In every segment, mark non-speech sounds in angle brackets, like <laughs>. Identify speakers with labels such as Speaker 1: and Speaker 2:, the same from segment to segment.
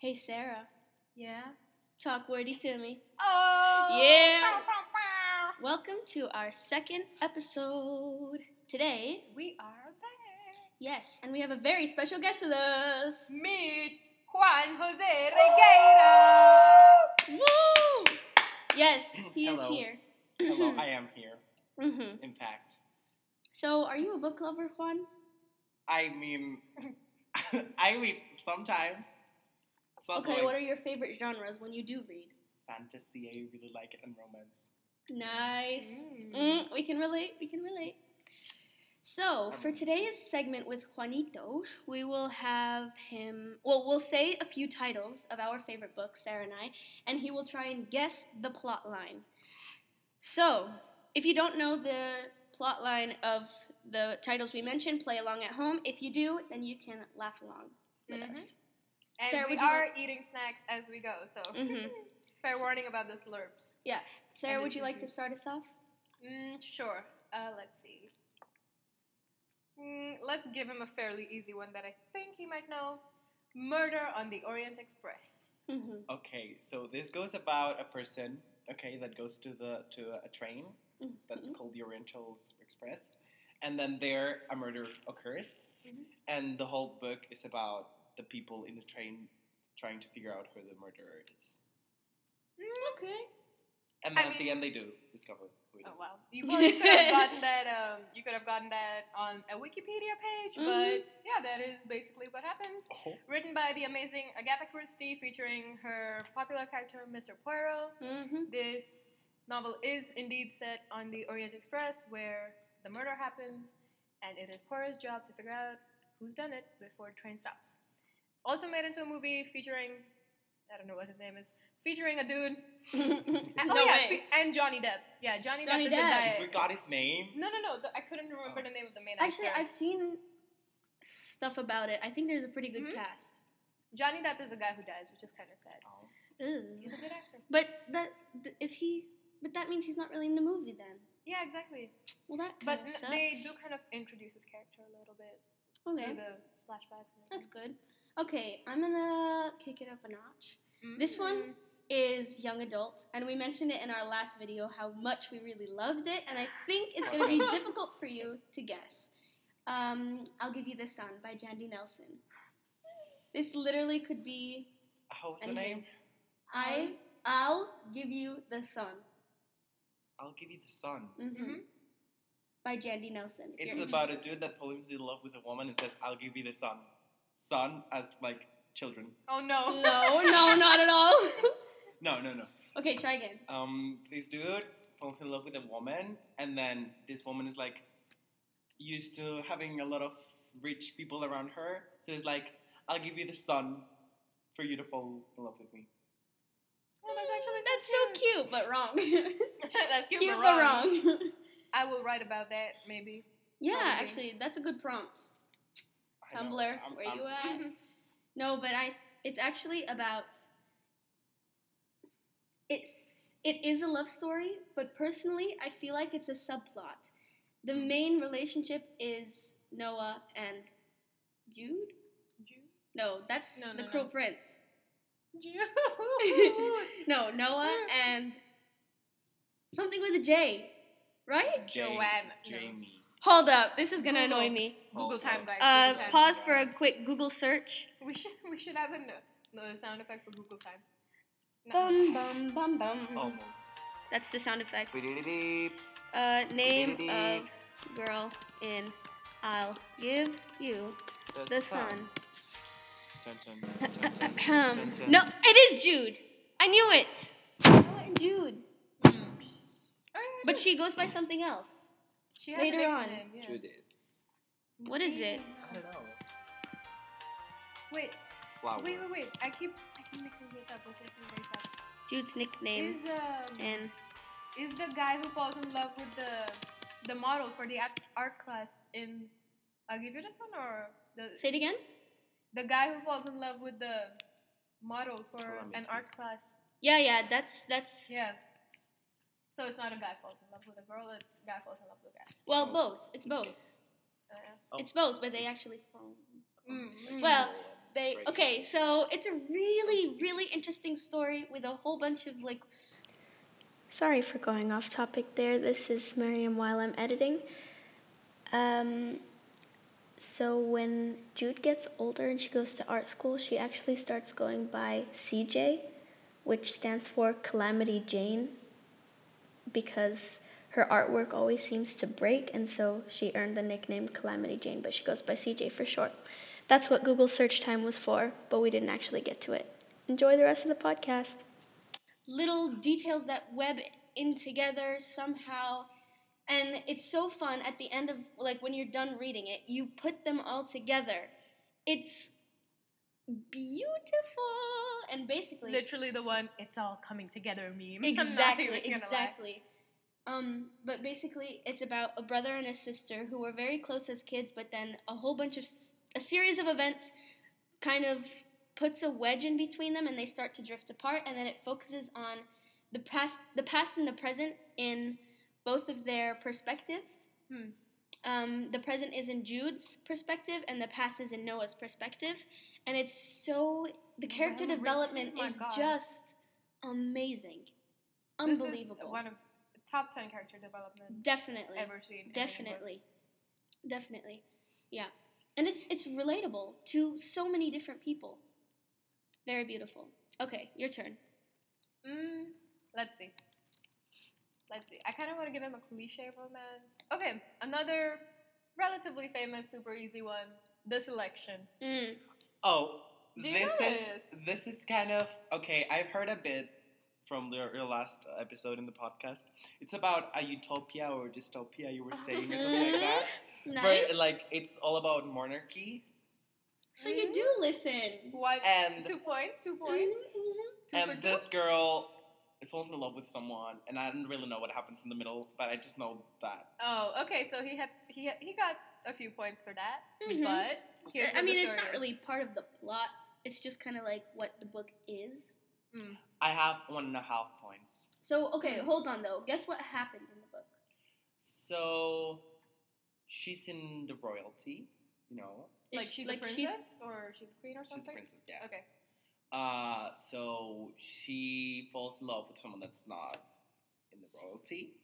Speaker 1: Hey, Sarah.
Speaker 2: Yeah.
Speaker 1: Talk wordy to me.
Speaker 2: Oh.
Speaker 1: Yeah.
Speaker 2: Bow, bow, bow.
Speaker 1: Welcome to our second episode. Today,
Speaker 2: We are back.
Speaker 1: yes, and we have a very special guest with us.
Speaker 2: Meet Juan Jose Regueira.
Speaker 1: Woo! Yes, he is here.
Speaker 3: Hello, <laughs> I am here.
Speaker 1: Mm-hmm.
Speaker 3: In fact,
Speaker 1: So, are you a book lover, Juan?
Speaker 3: I mean, <laughs> I read sometimes. It's not
Speaker 1: Okay,
Speaker 3: like
Speaker 1: what are your favorite genres when you do read?
Speaker 3: fantasy. I really like it and romance.
Speaker 1: Nice.
Speaker 2: Mm.
Speaker 1: Mm, we can relate. We can relate. So, for today's segment with Juanito, we will have him. Well, we'll say a few titles of our favorite books, Sarah and I, and he will try and guess the plot line. So, if you don't know the plot line of the titles we mentioned, play along at home. If you do, then you can laugh along with
Speaker 2: Mhm.
Speaker 1: us.
Speaker 2: And
Speaker 1: Sarah,
Speaker 2: we are
Speaker 1: like-
Speaker 2: eating snacks as we go, so
Speaker 1: Mhm. <laughs>
Speaker 2: fair warning about the slurps. Yeah.
Speaker 1: Sarah,
Speaker 2: And
Speaker 1: would you like to start us off?
Speaker 2: Mm, sure. Uh, let's see. Mm, let's give him a fairly easy one that I think he might know. Murder on the Orient Express.
Speaker 1: Mm-hmm.
Speaker 3: Okay, so this goes about a person. Okay, that goes to the to a train that's
Speaker 1: Mm-hmm.
Speaker 3: called the Oriental Express, and then there a murder occurs,
Speaker 2: Mhm.
Speaker 3: and the whole book is about the people in the train trying to figure out who the murderer is.
Speaker 1: Okay.
Speaker 3: And
Speaker 2: I
Speaker 3: then at the end, they do discover who it is.
Speaker 2: Oh wow! You probably could have <laughs> gotten that. Um, you could have gotten that on a Wikipedia page, but yeah, that is basically what happens.
Speaker 3: Oh.
Speaker 2: Written by the amazing Agatha Christie, featuring her popular character Mr. Poirot.
Speaker 1: Mm-hmm.
Speaker 2: This novel is indeed set on the Orient Express, where the murder happens, and it is Poirot's job to figure out who's done it before the train stops. Also made into a movie featuring, I don't know what his name is, featuring a dude. And, <laughs>
Speaker 1: no
Speaker 2: oh yeah,
Speaker 1: way.
Speaker 2: fe- and Johnny Depp. Yeah, Johnny,
Speaker 1: Johnny
Speaker 2: Depp is
Speaker 1: Depp.
Speaker 2: the.
Speaker 3: You forgot his name.
Speaker 2: No, no, no. The, I couldn't remember the name of the main
Speaker 1: Actually,
Speaker 2: actor.
Speaker 1: I've seen stuff about it. I think there's a pretty good
Speaker 2: Mhm.
Speaker 1: cast.
Speaker 2: Johnny Depp is the guy who dies, which is kind of sad. Oh, He's a good actor.
Speaker 1: But that th- is he? But that means he's not really in the movie then.
Speaker 2: Yeah, exactly.
Speaker 1: Well, that kind
Speaker 2: But
Speaker 1: of
Speaker 2: n-
Speaker 1: sucks.
Speaker 2: they do kind of introduce his character a little bit
Speaker 1: okay,
Speaker 2: through the flashbacks. And
Speaker 1: that's good. Okay, I'm gonna kick it up a notch.
Speaker 2: everything.
Speaker 1: This one
Speaker 2: Mm.
Speaker 1: is young adult, and we mentioned it in our last video how much we really loved it, and I think it's gonna be <laughs> difficult for you to guess. Um, I'll give you the Sun by Jandy Nelson. This literally could be
Speaker 3: How was the name?
Speaker 1: I. I'll give you the Sun.
Speaker 3: I'll give you the sun.
Speaker 1: Mm-hmm.
Speaker 2: Mhm.
Speaker 1: By Jandy Nelson.
Speaker 3: It's about a dude that falls in love with a woman and says, "I'll give you the sun." Son as like children.
Speaker 2: Oh no.
Speaker 1: No, <laughs> no, not at all. <laughs>
Speaker 3: No, no, no.
Speaker 1: okay, try again.
Speaker 3: Um, this dude falls in love with a woman, and then this woman is like used to having a lot of rich people around her. So it's like, "I'll give you the son for you to fall in love with me."
Speaker 2: Oh, that's actually
Speaker 1: That's so cute, but wrong. <laughs>
Speaker 2: that's cute,
Speaker 1: cute,
Speaker 2: but
Speaker 1: but
Speaker 2: wrong.
Speaker 1: wrong.
Speaker 2: I will write about that maybe.
Speaker 1: yeah,
Speaker 2: Probably.
Speaker 1: actually, that's a good prompt.
Speaker 3: I know,
Speaker 1: Tumblr,
Speaker 3: I'm-
Speaker 1: where
Speaker 3: I'm-
Speaker 1: you at? <laughs> No, but I. It's actually about. It's it is a love story, but personally, I feel like it's a subplot. The
Speaker 3: Mm.
Speaker 1: main relationship is Noah and Jude.
Speaker 2: Jude.
Speaker 1: No, that's
Speaker 2: No,
Speaker 1: the
Speaker 2: no,
Speaker 1: Crow
Speaker 2: no.
Speaker 1: Prince.
Speaker 2: Jude. <laughs>
Speaker 1: no, Noah <laughs> and something with a J, right?
Speaker 3: Jay-
Speaker 2: Joanne, no.
Speaker 3: Jamie.
Speaker 1: Hold up, this is gonna
Speaker 2: Google.
Speaker 1: annoy me.
Speaker 2: Google time, guys.
Speaker 1: Uh,
Speaker 2: Google time.
Speaker 1: pause for a quick Google search.
Speaker 2: We should we should have a no, no sound effect for Google time. No.
Speaker 1: Bum bum bum bum.
Speaker 3: Almost.
Speaker 1: That's the sound effect. Uh, name of girl in I'll give you the sun.
Speaker 3: Dun, dun, dun, <coughs> dun, dun.
Speaker 1: no, it is Jude. I knew it. Noah Jude.
Speaker 2: Mm. Oh,
Speaker 1: But she goes by something else.
Speaker 2: Is. she has
Speaker 1: later
Speaker 2: different
Speaker 1: on.
Speaker 2: name, yeah.
Speaker 3: Judith.
Speaker 1: What is it?
Speaker 3: I don't know.
Speaker 2: Wait,
Speaker 3: Flower.
Speaker 2: wait, wait, wait. I keep I keep mixing this up. Let's this very.
Speaker 1: Jude's nickname.
Speaker 2: Is um
Speaker 1: And
Speaker 2: is the guy who falls in love with the the model for the art, art class in I'll give you this one or the
Speaker 1: say it again.
Speaker 2: the guy who falls in love with the model for an art class.
Speaker 1: Yeah, yeah. That's that's.
Speaker 2: Yeah. So it's not a guy falls in love with a girl, it's a guy falls in love with a guy.
Speaker 1: Well,
Speaker 3: Oh,
Speaker 1: both. It's both.
Speaker 2: Uh,
Speaker 3: Oh.
Speaker 1: It's both, but they actually fall.
Speaker 2: mm, mm.
Speaker 1: Well, they okay. So it's a really, really interesting story with a whole bunch of like. Sorry for going off topic there. This is Miriam while I'm editing. Um, so when Jude gets older and she goes to art school, she actually starts going by CJ, which stands for Calamity Jane, because her artwork always seems to break, and so she earned the nickname Calamity Jane, but she goes by CJ for short. That's what Google search time was for, but we didn't actually get to it. Enjoy the rest of the podcast. Little details that web in together somehow, and it's so fun at the end of, like, when you're done reading it, you put them all together. It's beautiful, and basically.
Speaker 2: Literally the one, it's all coming together meme. <laughs>
Speaker 1: Exactly,
Speaker 2: even gonna lie.
Speaker 1: exactly. Um, but basically, it's about a brother and a sister who were very close as kids, but then a whole bunch of a series of events kind of puts a wedge in between them, and they start to drift apart. And then it focuses on the past, the past and the present in both of their perspectives.
Speaker 2: Hmm.
Speaker 1: Um, the present is in Jude's perspective, and the past is in Noah's perspective, and it's so the character
Speaker 2: Well
Speaker 1: development is
Speaker 2: God.
Speaker 1: just amazing,
Speaker 2: This is
Speaker 1: unbelievable.
Speaker 2: one of the top 10 character development
Speaker 1: Definitely,
Speaker 2: ever seen.
Speaker 1: definitely, definitely, yeah. And it's it's relatable to so many different people. Very beautiful. Okay, your turn.
Speaker 2: Mm, let's see. Let's see. I kind of want to give him a cliche romance. Okay, another relatively famous, super easy one. The Selection.
Speaker 1: Mm.
Speaker 3: Oh,
Speaker 2: Do
Speaker 3: this is
Speaker 2: this?
Speaker 3: this is kind of okay. I've heard a bit from your, your last episode in the podcast. It's about a utopia or dystopia. You were saying or something like that. Mm-hmm.
Speaker 1: Nice.
Speaker 3: But like it's all about monarchy
Speaker 1: so you do mm. listen.
Speaker 2: What?
Speaker 3: and
Speaker 2: two points. Two points. Mm-hmm, mm-hmm. Two
Speaker 3: and
Speaker 2: for two?
Speaker 3: this girl falls in love with someone, and I don't really know what happens in the middle, but I just know that.
Speaker 2: Oh, okay. So he had he had, he got a few points for that,
Speaker 1: Mhm.
Speaker 2: but here's
Speaker 1: I mean, it's not
Speaker 2: is.
Speaker 1: really part of the plot. It's just kind of like what the book is.
Speaker 2: Mm.
Speaker 3: I have one and a half points.
Speaker 1: So okay,
Speaker 2: Mm.
Speaker 1: hold on though. Guess what happens in the book?
Speaker 3: So she's in the royalty, you know.
Speaker 1: Is
Speaker 2: Like
Speaker 1: she-
Speaker 2: she's a princess or she's a queen or something.
Speaker 3: She's a
Speaker 2: something.
Speaker 3: princess, yeah.
Speaker 2: Okay.
Speaker 3: Uh, so she falls in love with someone that's not in the royalty,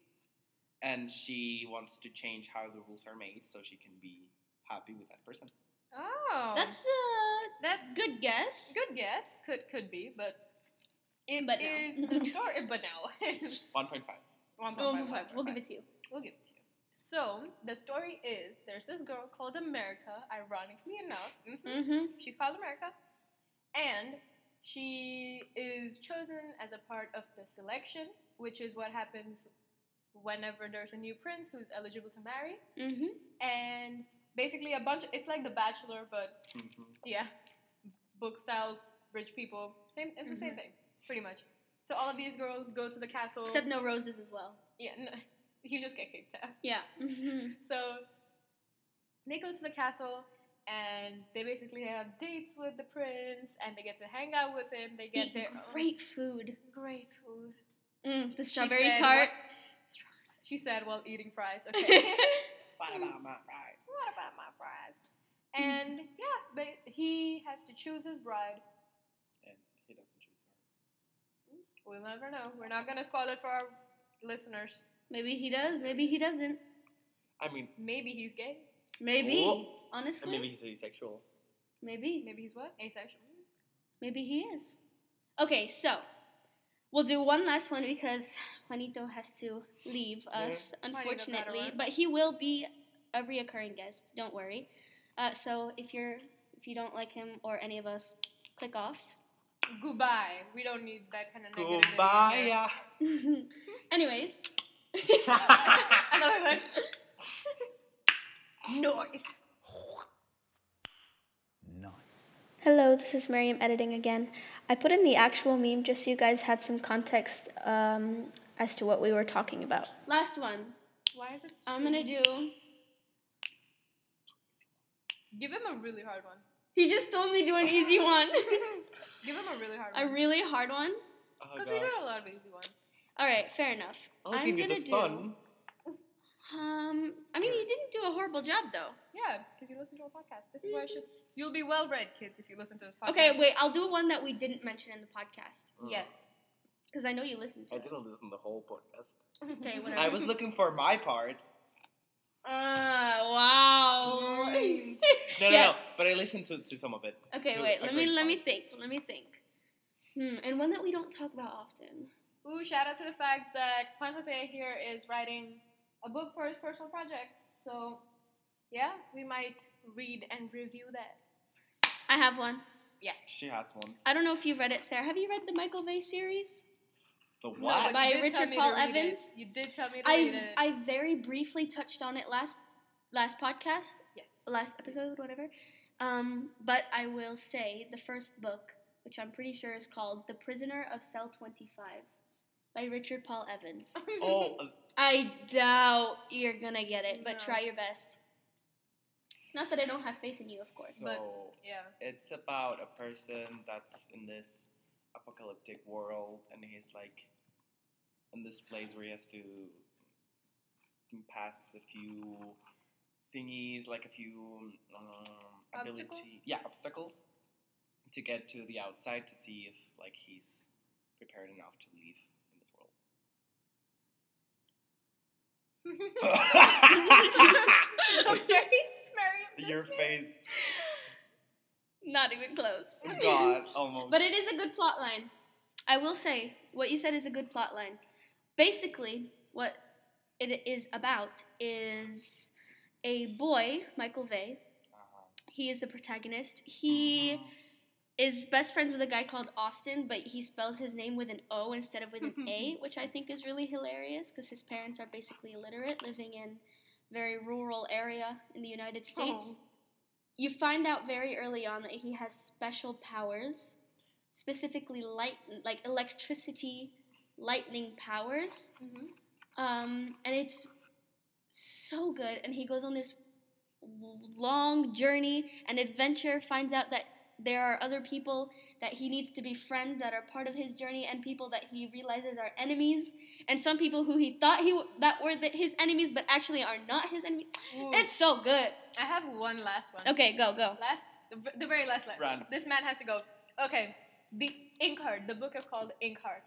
Speaker 3: and she wants to change how the rules are made so she can be happy with that person.
Speaker 2: Oh,
Speaker 1: That's a
Speaker 2: that's
Speaker 1: good guess.
Speaker 2: Good guess. Could could be, but it
Speaker 1: But no.
Speaker 2: is the story. <laughs> but no. <laughs>
Speaker 3: One point five.
Speaker 2: One point five,
Speaker 1: five.
Speaker 2: one
Speaker 1: We'll
Speaker 2: point
Speaker 1: give it to you.
Speaker 2: We'll give it to you. So the story is there's this girl called America. Ironically enough, mhm,
Speaker 1: Mm-hmm.
Speaker 2: she's called America, and she is chosen as a part of the selection, which is what happens whenever there's a new prince who's eligible to marry,
Speaker 1: Mm-hmm.
Speaker 2: and basically a bunch. Of, it's like The Bachelor, but
Speaker 3: Mm-hmm.
Speaker 2: yeah, book style, rich people. Same. It's the same
Speaker 1: Mhm.
Speaker 2: thing, pretty much. So all of these girls go to the castle.
Speaker 1: Except no roses as well.
Speaker 2: yeah, no, <laughs> you just get kicked out.
Speaker 1: Yeah. Mm-hmm. <laughs>
Speaker 2: So they go to the castle and they basically have dates with the prince and they get to hang out with him. They get
Speaker 1: Eat
Speaker 2: their own-
Speaker 1: great food.
Speaker 2: great food.
Speaker 1: Mm, the strawberry
Speaker 2: said
Speaker 1: tart.
Speaker 2: what- She said while eating fries. <laughs> Okay.
Speaker 3: What about my bride?
Speaker 2: what about my fries? And yeah, but he has to choose his bride.
Speaker 3: And he doesn't choose her.
Speaker 2: We'll never know. We're not gonna spoil it for our listeners.
Speaker 1: maybe he does. Maybe he doesn't.
Speaker 3: I mean,
Speaker 2: Maybe he's gay.
Speaker 1: Maybe.
Speaker 3: Oh.
Speaker 1: Honestly.
Speaker 3: maybe he's asexual.
Speaker 1: Maybe.
Speaker 2: Maybe he's what? Asexual.
Speaker 1: Maybe he is. Okay, so we'll do one last one because Juanito has to leave us,
Speaker 2: Juanito gotta
Speaker 1: unfortunately. But he will be a reoccurring guest. Don't worry. Uh, so if you're if you don't like him or any of us, click off.
Speaker 2: Goodbye. We don't need that kind of negativity.
Speaker 3: Goodbye. yeah. <laughs>
Speaker 1: Anyways.
Speaker 2: Another one.
Speaker 3: Noise.
Speaker 4: Nice.
Speaker 1: Hello, this is Miriam editing again. I put in the actual meme just so you guys had some context um, as to what we were talking about. Last one.
Speaker 2: Why is it?
Speaker 1: I'm gonna do.
Speaker 2: Give him a really hard one.
Speaker 1: He just told me to do an easy <laughs> one.
Speaker 2: Give him a really hard one.
Speaker 1: a really hard one.
Speaker 3: Oh,
Speaker 2: Because we
Speaker 3: God.
Speaker 2: do a lot of easy ones.
Speaker 1: All right, fair enough.
Speaker 3: I'll
Speaker 1: I'm
Speaker 3: give you
Speaker 1: gonna
Speaker 3: the
Speaker 1: do.
Speaker 3: sun.
Speaker 1: Um, I mean, you didn't do a horrible job though.
Speaker 2: Yeah, because you listen to our podcast. This is why I should. You'll be well read, kids, if you listen to this podcast.
Speaker 1: Okay, wait. I'll do one that we didn't mention in the podcast
Speaker 2: Yes.
Speaker 1: because I know you listened to
Speaker 3: I
Speaker 1: it.
Speaker 3: didn't listen to the whole podcast.
Speaker 1: Okay, <laughs> whatever.
Speaker 3: I was looking for my part.
Speaker 1: Uh, wow.
Speaker 2: Mm. <laughs>
Speaker 3: No, no,
Speaker 1: Yeah.
Speaker 3: no. But I listened to, to some of it.
Speaker 1: okay, wait. Let me
Speaker 3: great
Speaker 1: let me think. Let me think. Hmm, and one that we don't talk about often.
Speaker 2: Ooh, shout out to the fact that Juan Jose here is writing a book for his personal project. So, yeah, we might read and review that.
Speaker 1: I have one.
Speaker 2: Yes.
Speaker 3: She has one.
Speaker 1: I don't know if you've read it, Sarah. Have you read the Michael Vey series?
Speaker 3: The what?
Speaker 2: but
Speaker 1: By Richard
Speaker 2: tell me to
Speaker 1: Paul
Speaker 2: read it.
Speaker 1: Evans?
Speaker 2: You did tell me to
Speaker 1: I
Speaker 2: read it.
Speaker 1: I very briefly touched on it last last podcast,
Speaker 2: yes.
Speaker 1: last episode, whatever. Um, but I will say the first book, which I'm pretty sure is called "The Prisoner of Cell 25" by Richard Paul Evans. <laughs>
Speaker 3: oh, uh,
Speaker 1: I doubt you're gonna get it, but
Speaker 2: No.
Speaker 1: try your best. Not that I don't have faith in you, of course.
Speaker 3: so
Speaker 2: But- yeah.
Speaker 3: it's about a person that's in this apocalyptic world, and he's like in this place where he has to pass a few thingies, like a few um, ability,
Speaker 2: Obstacles?
Speaker 3: yeah, obstacles, to get to the outside to see if like he's prepared enough to leave in this world. <laughs> <laughs>
Speaker 2: Very Mary. <laughs>
Speaker 3: Your face, <laughs>
Speaker 1: Not even close.
Speaker 3: God, <laughs> almost.
Speaker 1: But it is a good plot line. I will say, what you said is a good plot line. Basically, what it is about is a boy, Michael Vey.
Speaker 3: Uh-huh.
Speaker 1: He is the protagonist. He is best friends with a guy called Austin, but he spells his name with an O instead of with an A, which I think is really hilarious because his parents are basically illiterate, living in very rural area in the United States.
Speaker 2: Oh.
Speaker 1: You find out very early on that he has special powers, specifically light, like electricity, lightning powers.
Speaker 2: Mhm.
Speaker 1: Um, and it's so good. And he goes on this long journey and adventure, finds out that there are other people that he needs to befriend that are part of his journey, and people that he realizes are enemies, and some people who he thought he w- that were the, his enemies, but actually are not his enemies.
Speaker 2: Ooh.
Speaker 1: It's so good.
Speaker 2: I have one last one.
Speaker 1: Okay, go go.
Speaker 2: Last, the, the very last line.
Speaker 3: Run.
Speaker 2: This man has to go. Okay, the Inkheart. The book is called Inkheart.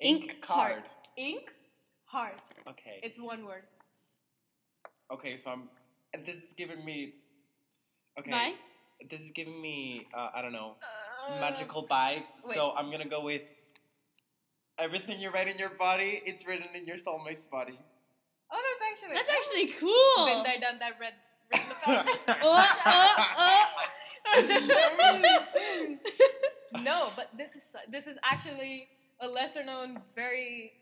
Speaker 1: Ink Heart.
Speaker 2: Ink Heart.
Speaker 3: Okay.
Speaker 2: It's one word.
Speaker 3: Okay, so I'm. This is giving me. Okay.
Speaker 1: Bye.
Speaker 3: This is giving me. Uh, I don't know.
Speaker 2: Uh,
Speaker 3: magical vibes.
Speaker 2: wait.
Speaker 3: So I'm gonna go with. Everything you write in your body, it's written in your soulmate's body.
Speaker 2: Oh, that's actually.
Speaker 1: That's actually cool.
Speaker 2: Been there, done that. Read. Read the poem.
Speaker 1: Oh, <laughs>
Speaker 2: no, but this is this is actually a lesser known, very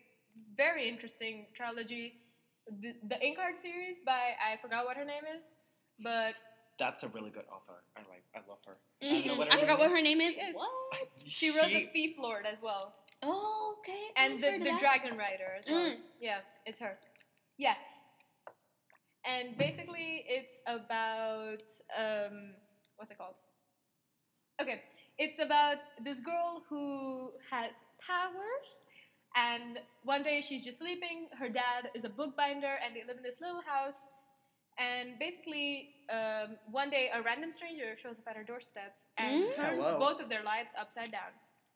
Speaker 2: very interesting trilogy. The, the Inkheart series by I forgot what her name is, but
Speaker 3: That's a really good author. I like. I love her.
Speaker 1: Mhm.
Speaker 3: You know what
Speaker 1: I
Speaker 3: her
Speaker 1: forgot
Speaker 3: name
Speaker 1: what her name is.
Speaker 2: Yes.
Speaker 1: What? <laughs>
Speaker 2: she wrote the Thief Lord as well,
Speaker 1: Oh, okay.
Speaker 2: and
Speaker 1: I've
Speaker 2: the, the. Dragon Rider as well.
Speaker 1: Mm.
Speaker 2: Yeah, it's her. Yeah, and basically it's about um, what's it called? Okay, it's about this girl who has powers, and one day she's just sleeping. Her dad is a bookbinder, and they live in this little house. And basically, um, one day a random stranger shows up at her doorstep and
Speaker 1: Mm.
Speaker 2: turns
Speaker 3: Hello.
Speaker 2: both of their lives upside down.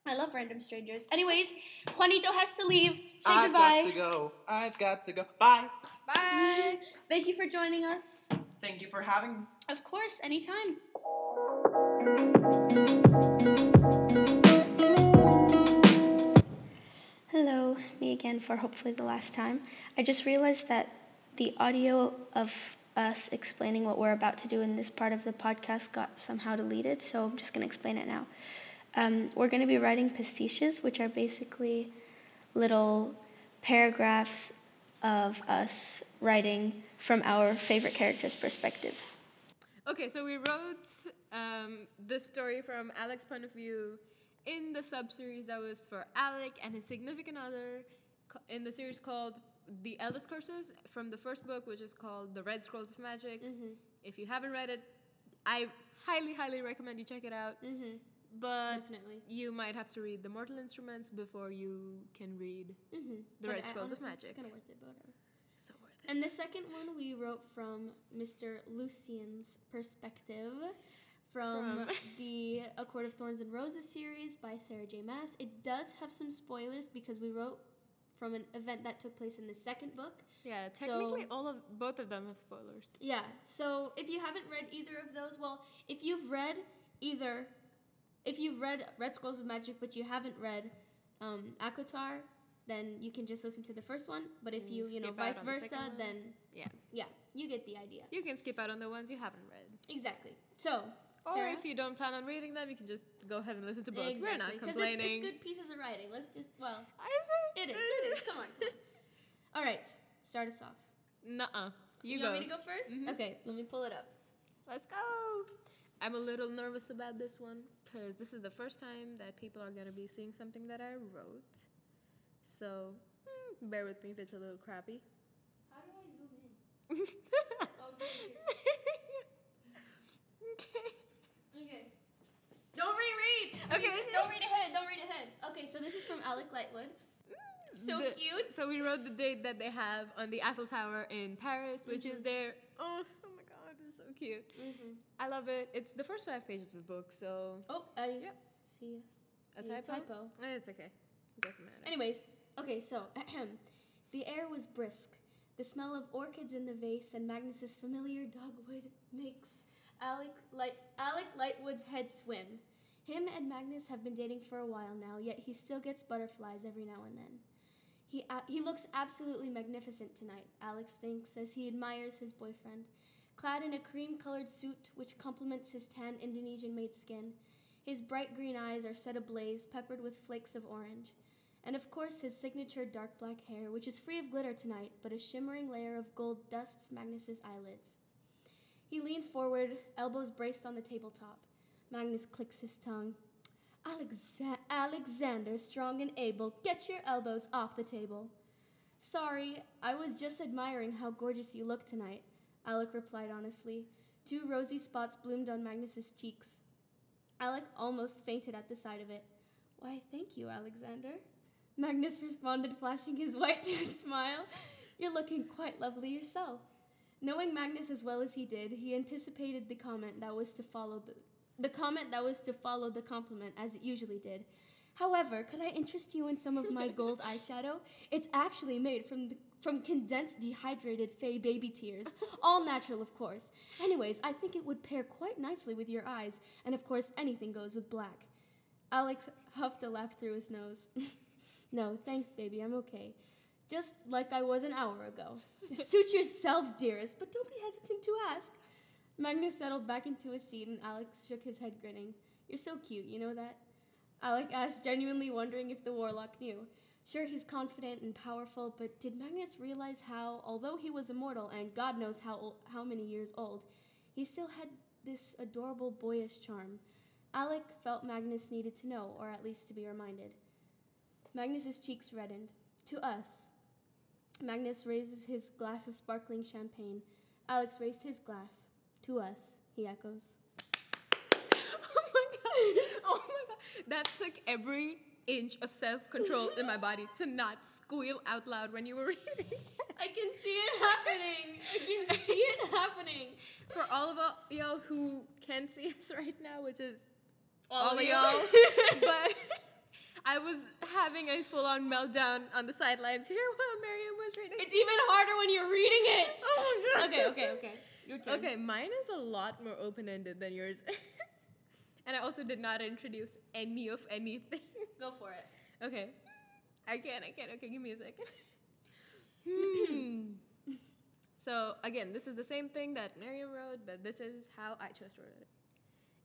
Speaker 1: I love random strangers. Anyways, Juanito has to leave. Say
Speaker 3: I've
Speaker 1: goodbye.
Speaker 3: got to go. I've got to go. Bye.
Speaker 2: Bye. <laughs>
Speaker 1: Thank you for joining us.
Speaker 3: Thank you for having me.
Speaker 1: Of course, anytime. Hello, me again for hopefully the last time. I just realized that the audio of us explaining what we're about to do in this part of the podcast got somehow deleted, so I'm just going to explain it now. Um, we're going to be writing pastiches, which are basically little paragraphs of us writing from our favorite characters' perspectives.
Speaker 2: Okay, so we wrote um, this story from Alec's point of view in the sub series that was for Alec and his significant other in the series called The Eldest Curses from the first book, which is called The Red Scrolls of Magic.
Speaker 1: Mm-hmm.
Speaker 2: If you haven't read it, I highly, highly recommend you check it out.
Speaker 1: Mm-hmm.
Speaker 2: But
Speaker 1: Definitely.
Speaker 2: you might have to read The Mortal Instruments before you can read
Speaker 1: Mm-hmm.
Speaker 2: The Red Scrolls of Magic.
Speaker 1: It's kind of worth it, but whatever.
Speaker 2: So worth
Speaker 5: And the second one we wrote from Mr. Lucien's perspective From- <laughs> <laughs> the A Court of Thorns and Roses series by Sarah J. Maas. It does have some spoilers because we wrote from an event that took place in the second book.
Speaker 2: Yeah,
Speaker 5: So-
Speaker 2: technically all of both of them have spoilers.
Speaker 5: Yeah, so if you haven't read either of those, well, if you've read either, if you've read Red Scrolls of Magic but you haven't read um, ACOTAR, then you can just listen to the first one. But if you, you know, vice
Speaker 2: on the
Speaker 5: versa, then
Speaker 2: Yeah.
Speaker 5: yeah, you get the idea.
Speaker 2: You can skip out on the ones you haven't read.
Speaker 5: Exactly. So,
Speaker 2: Or
Speaker 5: Sarah?
Speaker 2: if you don't plan on reading them, you can just go ahead and listen to both. We're not
Speaker 5: Because
Speaker 2: complaining.
Speaker 5: it's, it's good pieces of writing. Let's just, well,
Speaker 2: Is
Speaker 5: it is. It is. Come on. Come on. <laughs> All right. Start us off.
Speaker 2: Nuh-uh. You, go.
Speaker 5: want me to go 1st
Speaker 2: Mhm.
Speaker 5: Okay, let me pull it up.
Speaker 2: Let's go. I'm a little nervous about this one because this is the first time that people are going to be seeing something that I wrote. So, mm, bear with me if it's a little crappy.
Speaker 5: How do I zoom in? <laughs> <laughs>
Speaker 2: okay.
Speaker 5: Okay. Don't reread.
Speaker 2: Okay.
Speaker 5: Don't read ahead. Don't read ahead. Okay, so this is from Alec Lightwood. So
Speaker 2: The-
Speaker 5: cute.
Speaker 2: So we wrote the date that they have on the Eiffel Tower in Paris, which is their oh, <laughs> oh my god, this is so cute.
Speaker 5: Mm-hmm.
Speaker 2: I love it. It's the first five pages of the book, so
Speaker 5: Oh, I see
Speaker 2: a
Speaker 5: a
Speaker 2: typo.
Speaker 5: typo.
Speaker 2: Eh, It's okay. It doesn't matter.
Speaker 5: Anyways, okay, so <clears throat> the air was brisk. The smell of orchids in the vase and Magnus's familiar dogwood makes Alec Light Alec Lightwood's head swim. Him and Magnus have been dating for a while now, yet he still gets butterflies every now and then. He a- he looks absolutely magnificent tonight, Alex thinks as he admires his boyfriend. Clad in a cream-colored suit which complements his tan Indonesian-made skin, his bright green eyes are set ablaze, peppered with flakes of orange and of course his signature dark black hair, which is free of glitter tonight, but a shimmering layer of gold dusts Magnus's eyelids. He leaned forward, elbows braced on the tabletop. Magnus clicks his tongue. Alexa- Alexander, strong and able, get your elbows off the table. Sorry, I was just admiring how gorgeous you look tonight, Alec replied honestly. Two rosy spots bloomed on Magnus's cheeks. Alec almost fainted at the sight of it. Why, thank you, Alexander. Magnus responded, flashing his white <laughs> toothed smile. You're looking quite lovely yourself. Knowing Magnus as well as he did, he anticipated the comment that was to follow the the comment that was to follow the compliment as it usually did. However, could I interest you in some of my <laughs> gold eyeshadow? It's actually made from the, from condensed dehydrated fey baby tears, all natural, of course. Anyways, I think it would pair quite nicely with your eyes, and of course, anything goes with black. Alex huffed a laugh through his nose. <laughs> no, thanks, baby, I'm okay. Just like I was an hour ago. <laughs> Suit yourself, dearest, but don't be hesitant to ask. Magnus settled back into his seat and Alex shook his head, grinning. You're so cute, you know that? Alec asked, genuinely wondering if the warlock knew. Sure, he's confident and powerful, but did Magnus realize how, although he was immortal and God knows how, ol- how many years old, he still had this adorable boyish charm? Alec felt Magnus needed to know, or at least to be reminded. Magnus's cheeks reddened. To us. Magnus raises his glass of sparkling champagne. Alex raised his glass. To us, he echoes. <laughs>
Speaker 2: oh my god. Oh my god. That took every inch of self-control in my body to not squeal out loud when you were reading.
Speaker 5: I can see it happening. I can see it happening.
Speaker 2: For all of y'all who can see us right now, which is
Speaker 5: All
Speaker 2: all,
Speaker 5: of
Speaker 2: of
Speaker 5: you.
Speaker 2: y'all, <laughs> but I was having a full-on meltdown on the sidelines here while Miriam was reading.
Speaker 5: It's even harder when you're reading it.
Speaker 2: oh my.
Speaker 5: Okay, okay, okay. Your turn.
Speaker 2: Okay, mine is a lot more open-ended than yours. <laughs> and I also did not introduce any of anything. <laughs>
Speaker 5: Go for it.
Speaker 2: Okay. I can't, I can't. Okay, give me a second. <laughs> Hmm. so, again, this is the same thing that Miriam wrote, but this is how I chose to write it.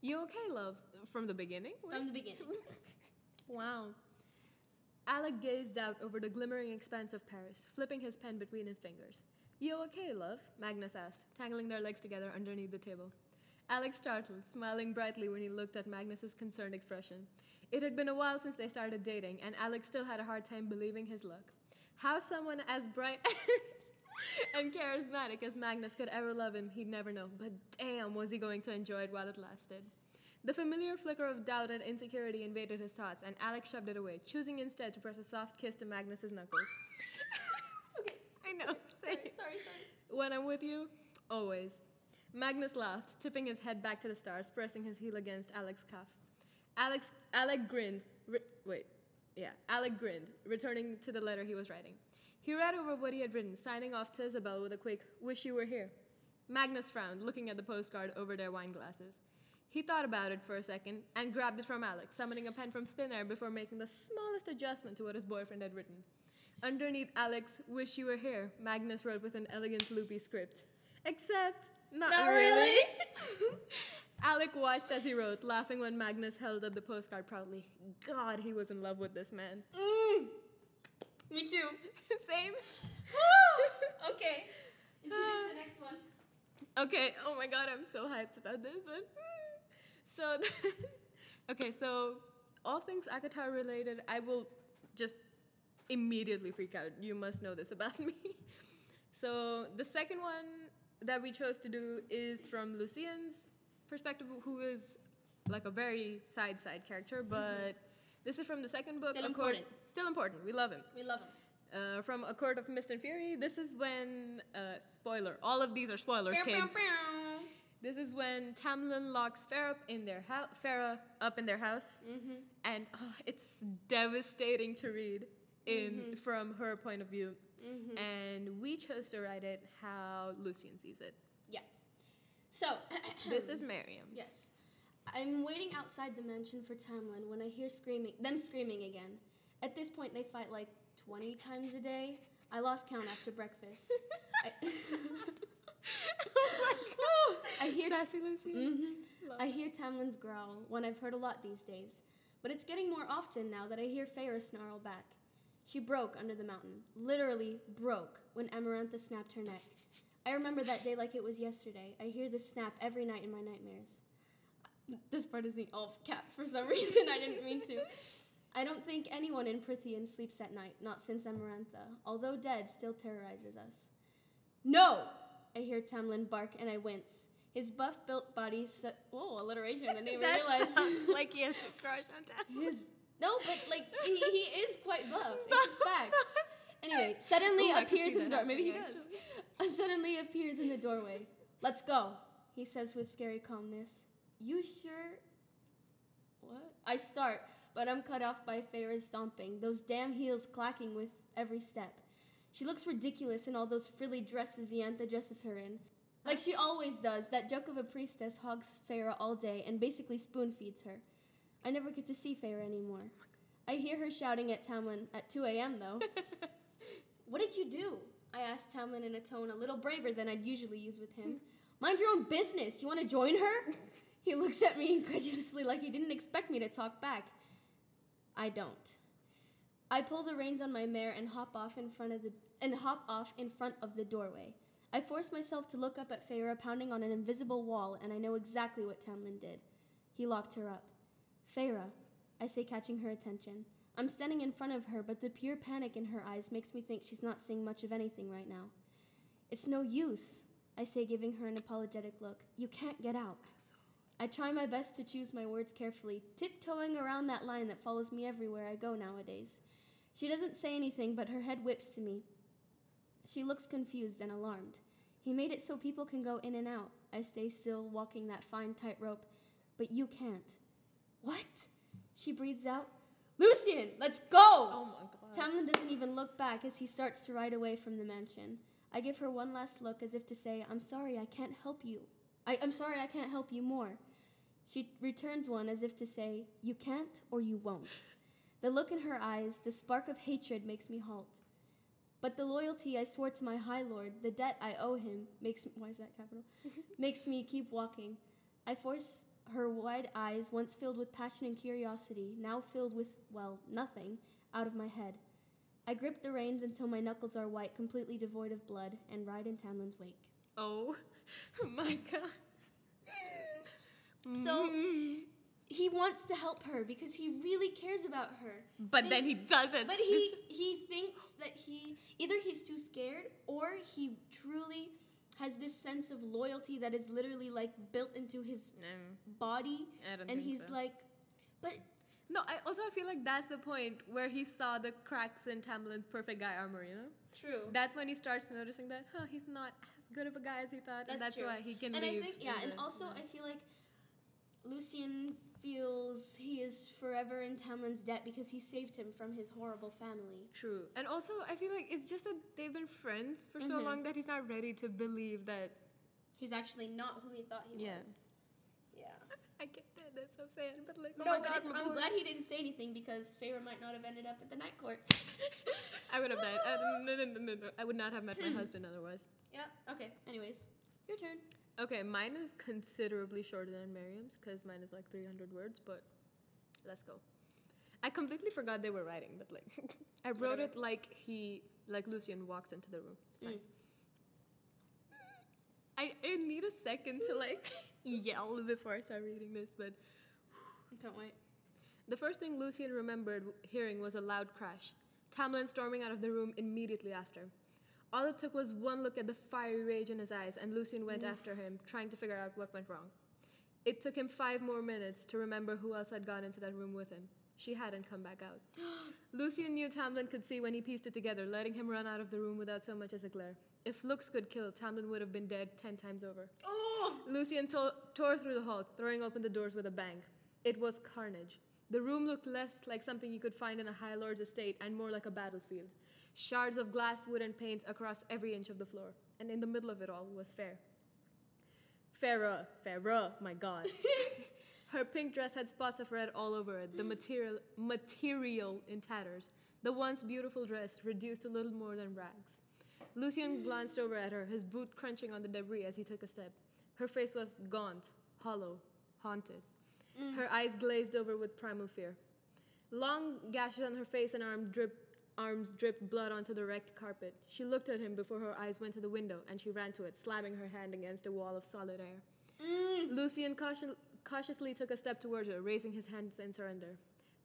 Speaker 2: You okay, love? From the beginning?
Speaker 5: From the beginning.
Speaker 2: wow. Alec gazed out over the glimmering expanse of Paris, flipping his pen between his fingers. You okay, love? Magnus asked, tangling their legs together underneath the table. Alex startled, smiling brightly when he looked at Magnus's concerned expression. It had been a while since they started dating, and Alex still had a hard time believing his luck. How someone as bright <laughs> and charismatic as Magnus could ever love him, he'd never know. But damn, was he going to enjoy it while it lasted. The familiar flicker of doubt and insecurity invaded his thoughts, and Alex shoved it away, choosing instead to press a soft kiss to Magnus's knuckles. <laughs> okay, I know. Say
Speaker 5: Sorry, sorry,
Speaker 2: when I'm with you, always. Magnus laughed, tipping his head back to the stars, pressing his heel against Alec's calf. Alex, Alec grinned. Ri- wait, yeah, Alec grinned, returning to the letter he was writing. He read over what he had written, signing off to Isabel with a quick, wish you were here. Magnus frowned, looking at the postcard over their wine glasses. He thought about it for a second and grabbed it from Alex, summoning a pen from thin air before making the smallest adjustment to what his boyfriend had written. Underneath Alex, wish you were here, Magnus wrote with an elegant loopy script. Except, not,
Speaker 5: Not
Speaker 2: really.
Speaker 5: really. <laughs>
Speaker 2: Alec watched as he wrote, laughing when Magnus held up the postcard proudly. God, he was in love with this man.
Speaker 5: Mm. Me too. <laughs>
Speaker 2: Same. <laughs>
Speaker 5: okay. Introduce the <sighs> next one.
Speaker 2: Okay. Oh my god, I'm so hyped about this one. <sighs> So, okay, so all things ACOTAR related, I will just immediately freak out. You must know this about <laughs> me. So the second one that we chose to do is from Lucien's perspective, who is like a very side side character, but this is from the second book.
Speaker 5: Still
Speaker 2: Court-
Speaker 5: important.
Speaker 2: Still important. We love him.
Speaker 5: We love him.
Speaker 2: Uh, from A Court of Mist and Fury. This is when, uh, spoiler, all of these are spoilers, kids. This is when Tamlin locks Feyre up in their house. Feyre up in their house,
Speaker 5: Mm-hmm.
Speaker 2: and oh, it's devastating to read in from her point of view.
Speaker 5: Mm-hmm.
Speaker 2: And we chose to write it how Lucien sees it.
Speaker 5: Yeah. So <clears throat>
Speaker 2: This is Miriam's.
Speaker 5: yes. I'm waiting outside the mansion for Tamlin when I hear screaming, them screaming again. At this point, they fight like 20 times a day. I lost count after breakfast. <laughs> I, <laughs>
Speaker 2: oh my god!
Speaker 5: I hear
Speaker 2: Sassy Lucien.
Speaker 5: Mhm. I hear Tamlin's growl, one I've heard a lot these days. But it's getting more often now that I hear Feyre snarl back. She broke under the mountain, literally broke, when Amarantha snapped her neck. I remember that day like it was yesterday. I hear this snap every night in my nightmares. This part is in all caps for some <laughs> reason, I didn't mean to. I don't think anyone in Prythian sleeps at night, not since Amarantha, although dead, still terrorizes us. No! I hear Tamlin bark and I wince. His buff built body. Su- oh, alliteration! I didn't even <laughs>
Speaker 2: that
Speaker 5: realize.
Speaker 2: sounds like he has a crush on Tamlin.
Speaker 5: His no, but like <laughs> he, he is quite buff. It's a fact. Anyway, suddenly
Speaker 2: Ooh,
Speaker 5: appears in the door. Maybe he does. <laughs> suddenly appears in the doorway. Let's go, he says with scary calmness. You sure? What? I start, but I'm cut off by Feyre's stomping, those damn heels clacking with every step. She looks ridiculous in all those frilly dresses Iantha dresses her in. Like she always does, that joke of a priestess hogs Feyre all day and basically spoon feeds her. I never get to see Feyre anymore. I hear her shouting at Tamlin at 2 a.m. though. <laughs> what did you do? I asked Tamlin in a tone a little braver than I'd usually use with him. Mind your own business. You want to join her? <laughs> He looks at me incredulously like he didn't expect me to talk back. I don't. I pull the reins on my mare and hop off in front of the and hop off in front of the doorway. I force myself to look up at Feyre pounding on an invisible wall, and I know exactly what Tamlin did. He locked her up. Feyre, I say, catching her attention. I'm standing in front of her, but the pure panic in her eyes makes me think she's not seeing much of anything right now. It's no use, I say, giving her an apologetic look. You can't get out. I try my best to choose my words carefully, tiptoeing around that line that follows me everywhere I go nowadays. She doesn't say anything, but her head whips to me. She looks confused and alarmed. He made it so people can go in and out. I stay still, walking that fine tightrope, but you can't. What? She breathes out. Lucien, let's go!
Speaker 2: Oh my god.
Speaker 5: Tamlin doesn't even look back as he starts to ride away from the mansion. I give her one last look as if to say, I'm sorry, I can't help you. I, I'm sorry, I can't help you more. She returns one as if to say, You can't or you won't. The look in her eyes, the spark of hatred makes me halt. But the loyalty I swore to my High Lord, the debt I owe him, makes why is that capital? Mm-hmm. makes me keep walking. I force her wide eyes, once filled with passion and curiosity, now filled with, well, nothing, out of my head. I grip the reins until my knuckles are white, completely devoid of blood, and ride in Tamlin's wake.
Speaker 2: Oh <laughs> my god. <laughs>
Speaker 5: So he wants to help her because he really cares about her.
Speaker 2: But
Speaker 5: They-
Speaker 2: then he doesn't.
Speaker 5: But he <laughs> he thinks that he either he's too scared or he truly has this sense of loyalty that is literally like built into his
Speaker 2: Mm,
Speaker 5: body
Speaker 2: I don't
Speaker 5: and
Speaker 2: think
Speaker 5: he's
Speaker 2: so.
Speaker 5: like but
Speaker 2: No, I also I feel like that's the point where he saw the cracks in Tamlin's perfect guy armor, you know?
Speaker 5: true.
Speaker 2: That's when he starts noticing that, huh, he's not as good of a guy as he thought, and
Speaker 5: That's
Speaker 2: that's
Speaker 5: true.
Speaker 2: why he can
Speaker 5: and I think yeah, and also
Speaker 2: yeah.
Speaker 5: I feel like Lucien feels he is forever in Tamlin's debt because he saved him from his horrible family.
Speaker 2: True. And also, I feel like it's just that they've been friends for so
Speaker 5: Mhm.
Speaker 2: long that he's not ready to believe that.
Speaker 5: He's actually not who he thought he
Speaker 2: Yeah.
Speaker 5: was. Yeah.
Speaker 2: I get that. That's so sad. But like, oh
Speaker 5: no,
Speaker 2: my
Speaker 5: but
Speaker 2: God,
Speaker 5: I'm
Speaker 2: boy.
Speaker 5: glad he didn't say anything because Feyre might not have ended up at the night court. <laughs>
Speaker 2: I would have died. Uh, no, no, no, no, no. I would not have met my husband otherwise.
Speaker 5: yeah. Okay. Anyways, your turn.
Speaker 2: Okay, mine is considerably shorter than Miriam's because mine is like 300 words, but let's go. I completely forgot they were writing, but like, <laughs> I wrote
Speaker 5: Whatever.
Speaker 2: it like he, like Lucien walks into the room.
Speaker 5: Mm.
Speaker 2: I, I need a second to like <laughs> yell before I start reading this, but I
Speaker 5: Can't wait.
Speaker 2: the first thing Lucien remembered hearing was a loud crash. Tamlin storming out of the room immediately after. All it took was one look at the fiery rage in his eyes, and Lucien went after him, trying to figure out what went wrong. It took him five more minutes to remember who else had gone into that room with him. She hadn't come back out. <gasps> Lucien knew Tamlin could see when he pieced it together, letting him run out of the room without so much as a glare. If looks could kill, Tamlin would have been dead ten times over.
Speaker 5: Oh!
Speaker 2: Lucien to- tore through the hall, throwing open the doors with a bang. It was carnage. The room looked less like something you could find in a High Lord's estate and more like a battlefield. Shards of glass, wood, and paint across every inch of the floor. And in the middle of it all was Fair. Feyre, Feyre, my god. <laughs> Her pink dress had spots of red all over it, the material, material in tatters. The once beautiful dress reduced to little more than rags. Lucien glanced over at her, his boot crunching on the debris as he took a step. Her face was gaunt, hollow, haunted. Mm. Her eyes glazed over with primal fear. Long gashes on her face and arm drip, arms dripped blood onto the wrecked carpet. She looked at him before her eyes went to the window, and she ran to it, slamming her hand against a wall of solid air.
Speaker 5: Mm.
Speaker 2: Lucien caution, cautiously took a step towards her, raising his hands in surrender.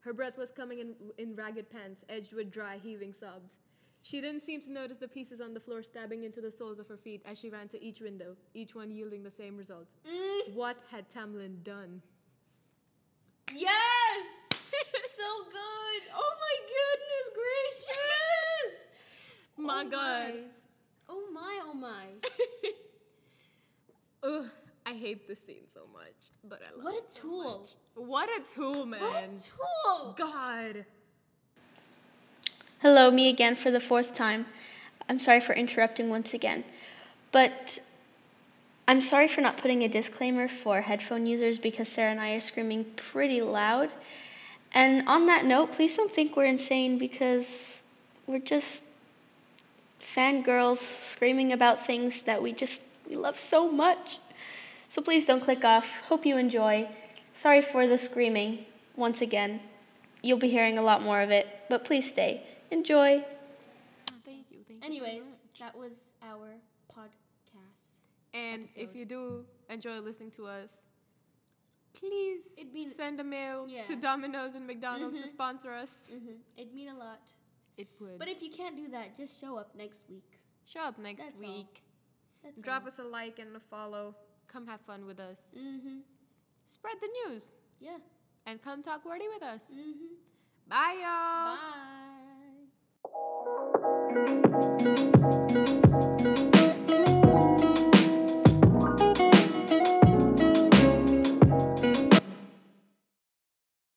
Speaker 2: Her breath was coming in, in ragged pants, edged with dry, heaving sobs. She didn't seem to notice the pieces on the floor stabbing into the soles of her feet as she ran to each window, each one yielding the same result.
Speaker 5: Mm.
Speaker 2: What had Tamlin done?
Speaker 5: Yes! <laughs> so good! Oh my goodness gracious!
Speaker 2: My
Speaker 5: Oh
Speaker 2: God.
Speaker 5: Oh my, oh my. <laughs>
Speaker 2: Ugh, I hate this scene so much, but I love
Speaker 5: What
Speaker 2: it
Speaker 5: a
Speaker 2: so
Speaker 5: tool.
Speaker 2: much. What a tool, man.
Speaker 5: What a tool!
Speaker 2: God.
Speaker 5: Hello, me again for the fourth time. I'm sorry for interrupting once again. But I'm sorry for not putting a disclaimer for headphone users because Sarah and I are screaming pretty loud. And on that note, please don't think we're insane because we're just fangirls screaming about things that we just we love so much. So please don't click off. Hope you enjoy. Sorry for the screaming once again. You'll be hearing a lot more of it, but please stay. Enjoy.
Speaker 2: Thank you. Thank
Speaker 5: Anyways, that was our podcast.
Speaker 2: And
Speaker 5: episode.
Speaker 2: if you do enjoy listening to us, please
Speaker 5: It'd mean,
Speaker 2: send a mail
Speaker 5: yeah.
Speaker 2: to Domino's and McDonald's mm-hmm.
Speaker 5: to
Speaker 2: sponsor us.
Speaker 5: Mm-hmm. It'd mean a lot.
Speaker 2: It would.
Speaker 5: But if you can't do that, just show up next week.
Speaker 2: Show up next
Speaker 5: That's
Speaker 2: week. All.
Speaker 5: That's
Speaker 2: Drop all. us a like and a follow. Come have fun with us.
Speaker 5: Mm-hmm.
Speaker 2: Spread the news.
Speaker 5: Yeah.
Speaker 2: And come talk wordy with us.
Speaker 5: Mm-hmm.
Speaker 2: Bye, y'all.
Speaker 5: Bye.